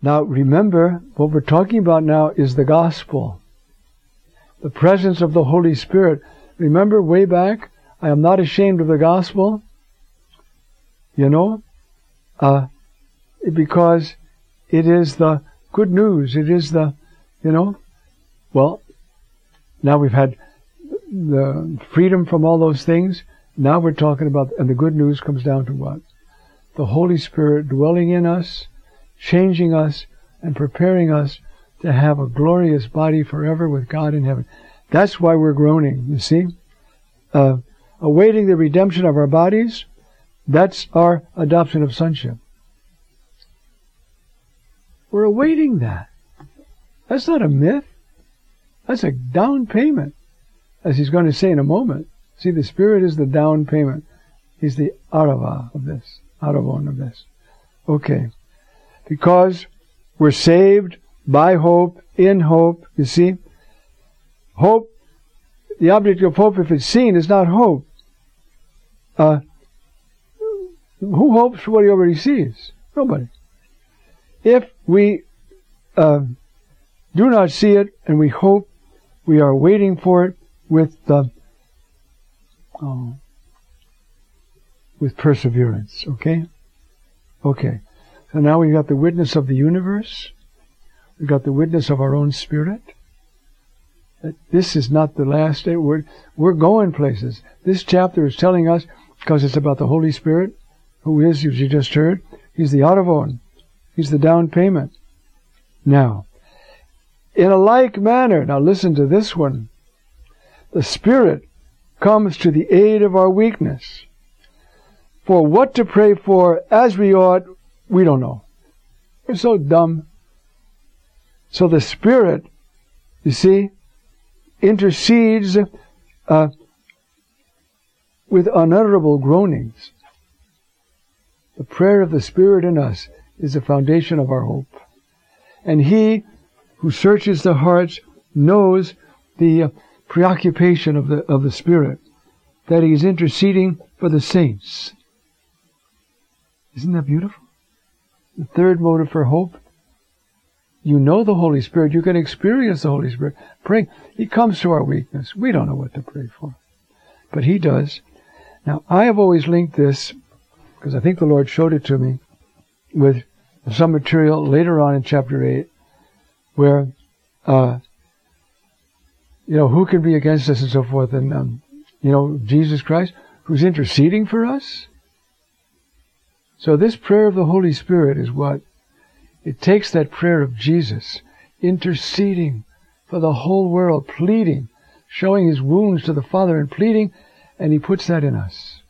Now remember, what we're talking about now is the gospel. The presence of the Holy Spirit. Remember way back, I am not ashamed of the gospel. You know? Uh, because it is the good news. It is the, you know, well, now we've had the freedom from all those things. Now we're talking about, and the good news comes down to what? The Holy Spirit dwelling in us, changing us, and preparing us to have a glorious body forever with God in heaven. That's why we're groaning, you see? Uh, awaiting the redemption of our bodies, that's our adoption of sonship. We're awaiting that. That's not a myth. That's a down payment, as he's going to say in a moment. See, the Spirit is the down payment. He's the arava of this, aravon of this. Okay. Because we're saved by hope, in hope, you see. Hope, the object of hope, if it's seen, is not hope. Uh, who hopes for what he already sees? Nobody. If we uh, do not see it and we hope, we are waiting for it with uh, with perseverance. Okay, okay. So now we've got the witness of the universe. We've got the witness of our own spirit. That this is not the last day. We're we're going places. This chapter is telling us because it's about the Holy Spirit who is, as you just heard, he's the Aravon. He's the down payment. Now, in a like manner, now listen to this one. The Spirit comes to the aid of our weakness. For what to pray for as we ought, we don't know. We're so dumb. So the Spirit, you see, intercedes uh, with unutterable groanings the prayer of the Spirit in us is the foundation of our hope. And He who searches the hearts knows the uh, preoccupation of the, of the Spirit, that He is interceding for the saints. Isn't that beautiful? The third motive for hope. You know the Holy Spirit. You can experience the Holy Spirit. Praying. He comes to our weakness. We don't know what to pray for. But He does. Now, I have always linked this because I think the Lord showed it to me with some material later on in chapter 8 where, uh, you know, who can be against us and so forth, and, um, you know, Jesus Christ, who's interceding for us. So this prayer of the Holy Spirit is what? It takes that prayer of Jesus, interceding for the whole world, pleading, showing his wounds to the Father and pleading, and he puts that in us.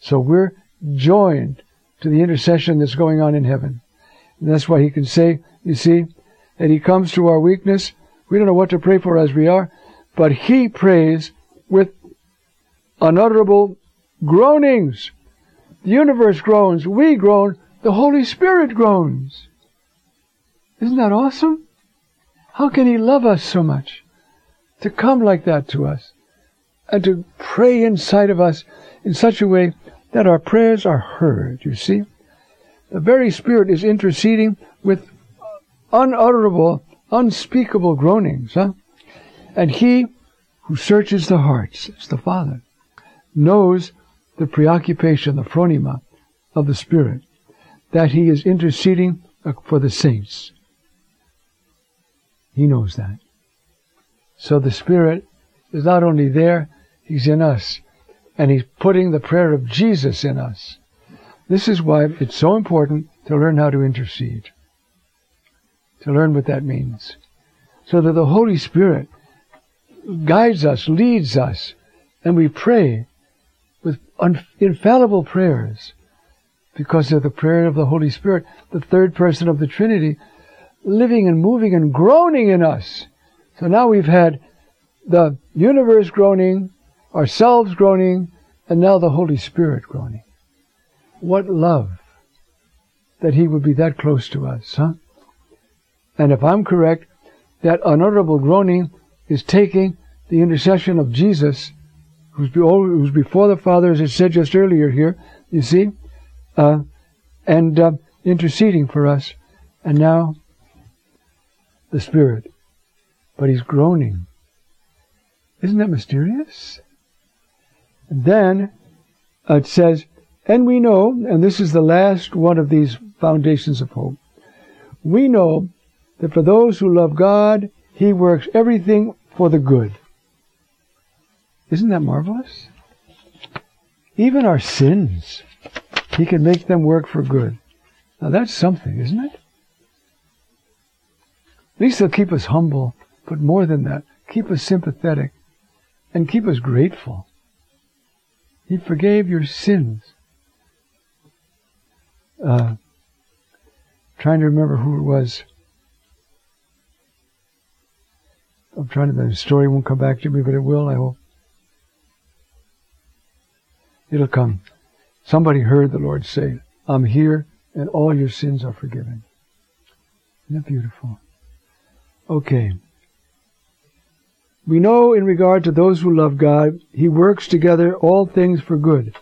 So we're joined to the intercession that's going on in heaven. And that's why he can say, you see, that he comes to our weakness. We don't know what to pray for as we are, but he prays with unutterable groanings. The universe groans, we groan, the Holy Spirit groans. Isn't that awesome? How can he love us so much? To come like that to us and to pray inside of us in such a way that our prayers are heard, you see. The very Spirit is interceding with unutterable, unspeakable groanings, huh? And He who searches the hearts, it's the Father, knows the preoccupation, the phronema of the Spirit, that He is interceding for the saints. He knows that. So the Spirit is not only there, He's in us and He's putting the prayer of Jesus in us. This is why it's so important to learn how to intercede, to learn what that means, so that the Holy Spirit guides us, leads us, and we pray with un- infallible prayers because of the prayer of the Holy Spirit, the third person of the Trinity, living and moving and groaning in us. So now we've had the universe groaning, ourselves groaning, and now the Holy Spirit groaning. What love that He would be that close to us, huh? And if I'm correct, that unutterable groaning is taking the intercession of Jesus, who's, was, before the Father, as I said just earlier here, you see, uh, and uh, interceding for us, and now the Spirit. But he's groaning. Isn't that mysterious? And then it says, and we know, and this is the last one of these foundations of hope, we know that for those who love God, He works everything for the good. Isn't that marvelous? Even our sins, He can make them work for good. Now that's something, isn't it? At least He'll keep us humble, but more than that, keep us sympathetic and keep us grateful. He forgave your sins. Uh, trying to remember who it was. I'm trying to, the story won't come back to me, but it will, I hope. It'll come. Somebody heard the Lord say, I'm here and all your sins are forgiven. Isn't that beautiful? Okay. We know in regard to those who love God, He works together all things for good.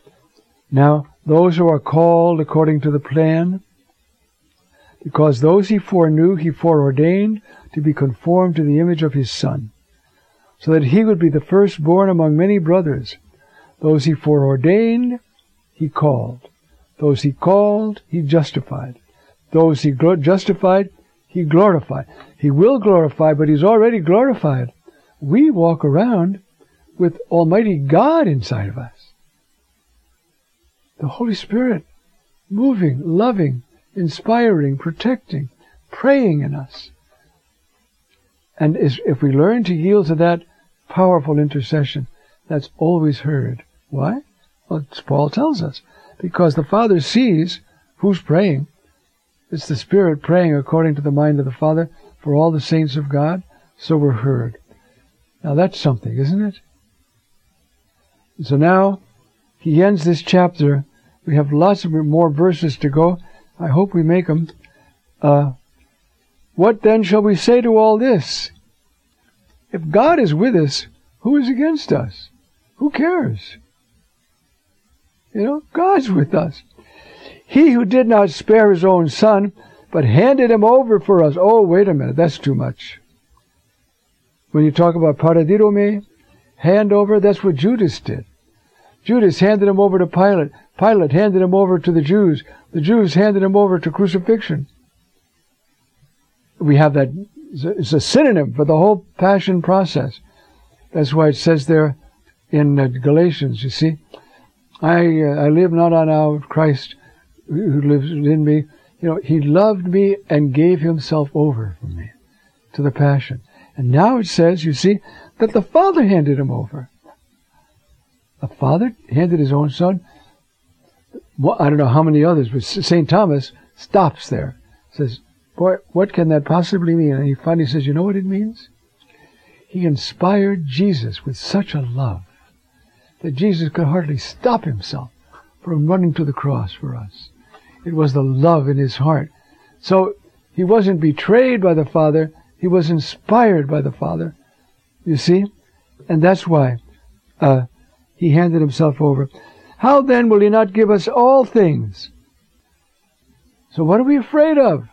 Now, those who are called according to the plan, because those He foreknew, He foreordained to be conformed to the image of His Son, so that He would be the firstborn among many brothers. Those He foreordained, He called. Those He called, He justified. Those He justified, He glorified. He will glorify, but He's already glorified we walk around with Almighty God inside of us. The Holy Spirit moving, loving, inspiring, protecting, praying in us. And if we learn to yield to that powerful intercession, that's always heard. Why? Well, Paul tells us. Because the Father sees who's praying. It's the Spirit praying according to the mind of the Father for all the saints of God, so we're heard. Now that's something, isn't it? So now he ends this chapter. We have lots of more verses to go. I hope we make them. Uh, what then shall we say to all this? If God is with us, who is against us? Who cares? You know, God's with us. He who did not spare his own son, but handed him over for us. Oh, wait a minute, that's too much. When you talk about paradidomi, hand over, that's what Judas did. Judas handed him over to Pilate. Pilate handed him over to the Jews. The Jews handed him over to crucifixion. We have that, it's a synonym for the whole passion process. That's why it says there in uh, Galatians, you see, I, uh, I live not on now Christ who lives in me. You know, he loved me and gave himself over for me to the passion. And now it says, you see, that the Father handed him over. The Father handed his own Son. Well, I don't know how many others, but St. Thomas stops there. Says, boy, what can that possibly mean? And he finally says, you know what it means? He inspired Jesus with such a love that Jesus could hardly stop himself from running to the cross for us. It was the love in his heart. So he wasn't betrayed by the Father, he was inspired by the Father. You see? And that's why uh, he handed himself over. How then will he not give us all things? So what are we afraid of?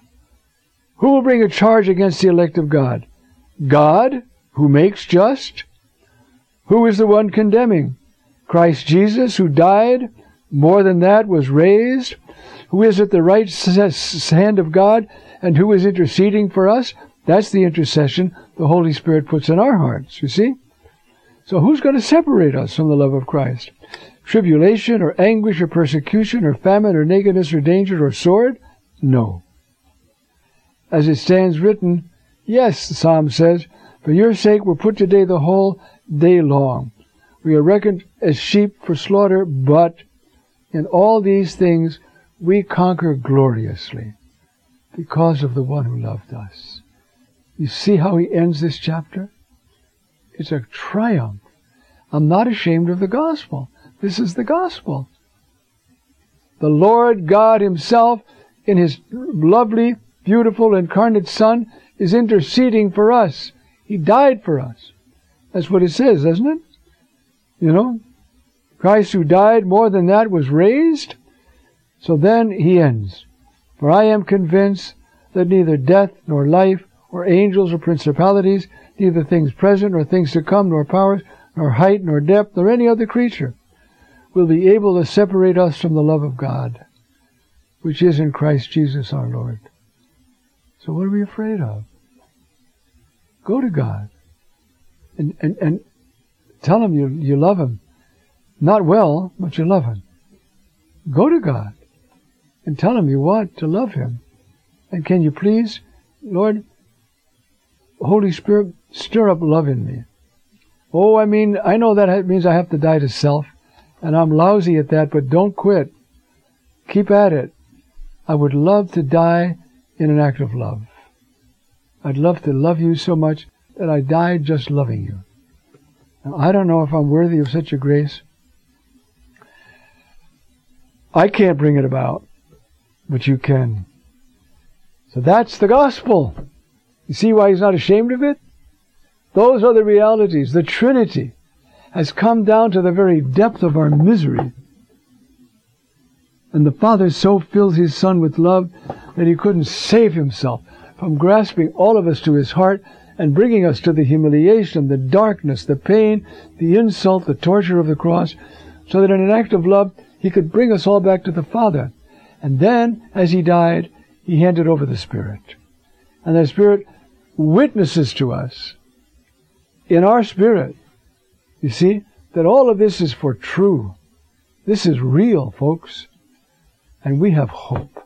Who will bring a charge against the elect of God? God, who makes just? Who is the one condemning? Christ Jesus, who died, more than that, was raised, who is at the right hand of God, and who is interceding for us? That's the intercession the Holy Spirit puts in our hearts, you see? So who's going to separate us from the love of Christ? Tribulation or anguish or persecution or famine or nakedness or danger or sword? No. As it stands written, yes, the psalm says, for your sake we're put to day the whole day long. We are reckoned as sheep for slaughter, but in all these things we conquer gloriously because of the one who loved us. You see how he ends this chapter? It's a triumph. I'm not ashamed of the gospel. This is the gospel. The Lord God Himself, in His lovely, beautiful, incarnate Son, is interceding for us. He died for us. That's what it says, doesn't it? You know? Christ who died, more than that, was raised. So then He ends. For I am convinced that neither death nor life, or angels or principalities, neither things present nor things to come, nor powers, nor height nor depth, nor any other creature, will be able to separate us from the love of God, which is in Christ Jesus our Lord. So what are we afraid of? Go to God and, and, and tell him you, you love him. Not well, but you love him. Go to God and tell him you want to love him. And can you please, Lord, Holy Spirit, stir up love in me. Oh, I mean, I know that means I have to die to self, and I'm lousy at that, but don't quit. Keep at it. I would love to die in an act of love. I'd love to love you so much that I died just loving you. I don't know if I'm worthy of such a grace. I can't bring it about, but you can. So that's the gospel. You see why he's not ashamed of it? Those are the realities. The Trinity has come down to the very depth of our misery. And the Father so fills his Son with love that he couldn't save himself from grasping all of us to his heart and bringing us to the humiliation, the darkness, the pain, the insult, the torture of the cross, so that in an act of love he could bring us all back to the Father. And then, as he died, he handed over the Spirit. And the Spirit witnesses to us in our spirit, you see, that all of this is for true. This is real, folks. And we have hope.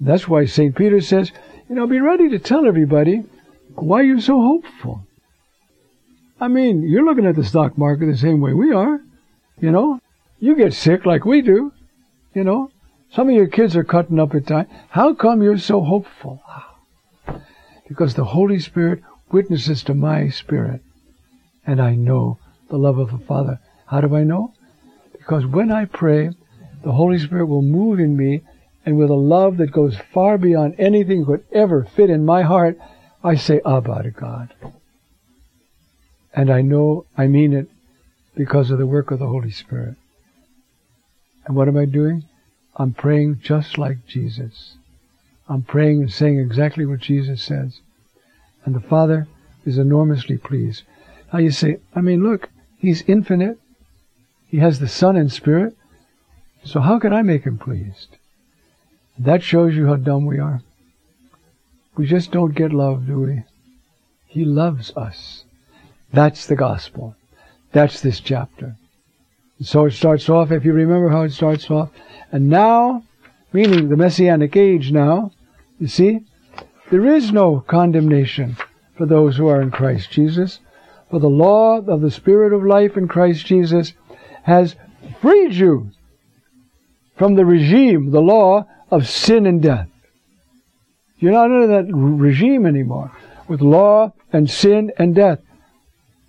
That's why St. Peter says, you know, be ready to tell everybody why you're so hopeful. I mean, you're looking at the stock market the same way we are. You know, you get sick like we do. You know, some of your kids are cutting up at times. How come you're so hopeful? Because the Holy Spirit witnesses to my spirit, and I know the love of the Father. How do I know? Because when I pray, the Holy Spirit will move in me, and with a love that goes far beyond anything could ever fit in my heart, I say Abba to God. And I know I mean it because of the work of the Holy Spirit. And what am I doing? I'm praying just like Jesus. I'm praying and saying exactly what Jesus says. And the Father is enormously pleased. Now you say, I mean, look, He's infinite. He has the Son and Spirit. So how can I make Him pleased? That shows you how dumb we are. We just don't get love, do we? He loves us. That's the gospel. That's this chapter. So it starts off, if you remember how it starts off. And now, meaning the Messianic age now, you see, there is no condemnation for those who are in Christ Jesus. For the law of the Spirit of life in Christ Jesus has freed you from the regime, the law of sin and death. You're not under that regime anymore with law and sin and death.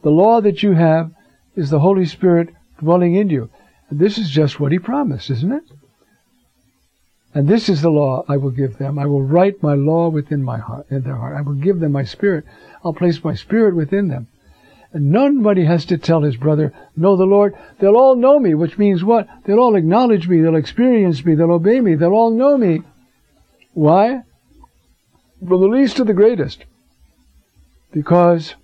The law that you have is the Holy Spirit dwelling in you. And this is just what he promised, isn't it? And this is the law I will give them. I will write my law within my heart, in their heart. I will give them my spirit. I'll place my spirit within them. And nobody has to tell his brother, know the Lord. They'll all know me, which means what? They'll all acknowledge me. They'll experience me. They'll obey me. They'll all know me. Why? From the least to the greatest. Because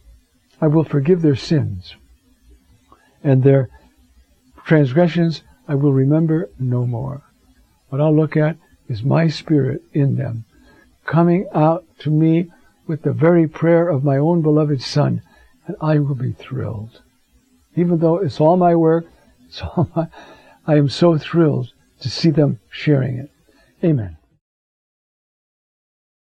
I will forgive their sins. And their transgressions I will remember no more. What I'll look at is my spirit in them, coming out to me with the very prayer of my own beloved Son, and I will be thrilled. Even though it's all my work, it's all my, I am so thrilled to see them sharing it. Amen.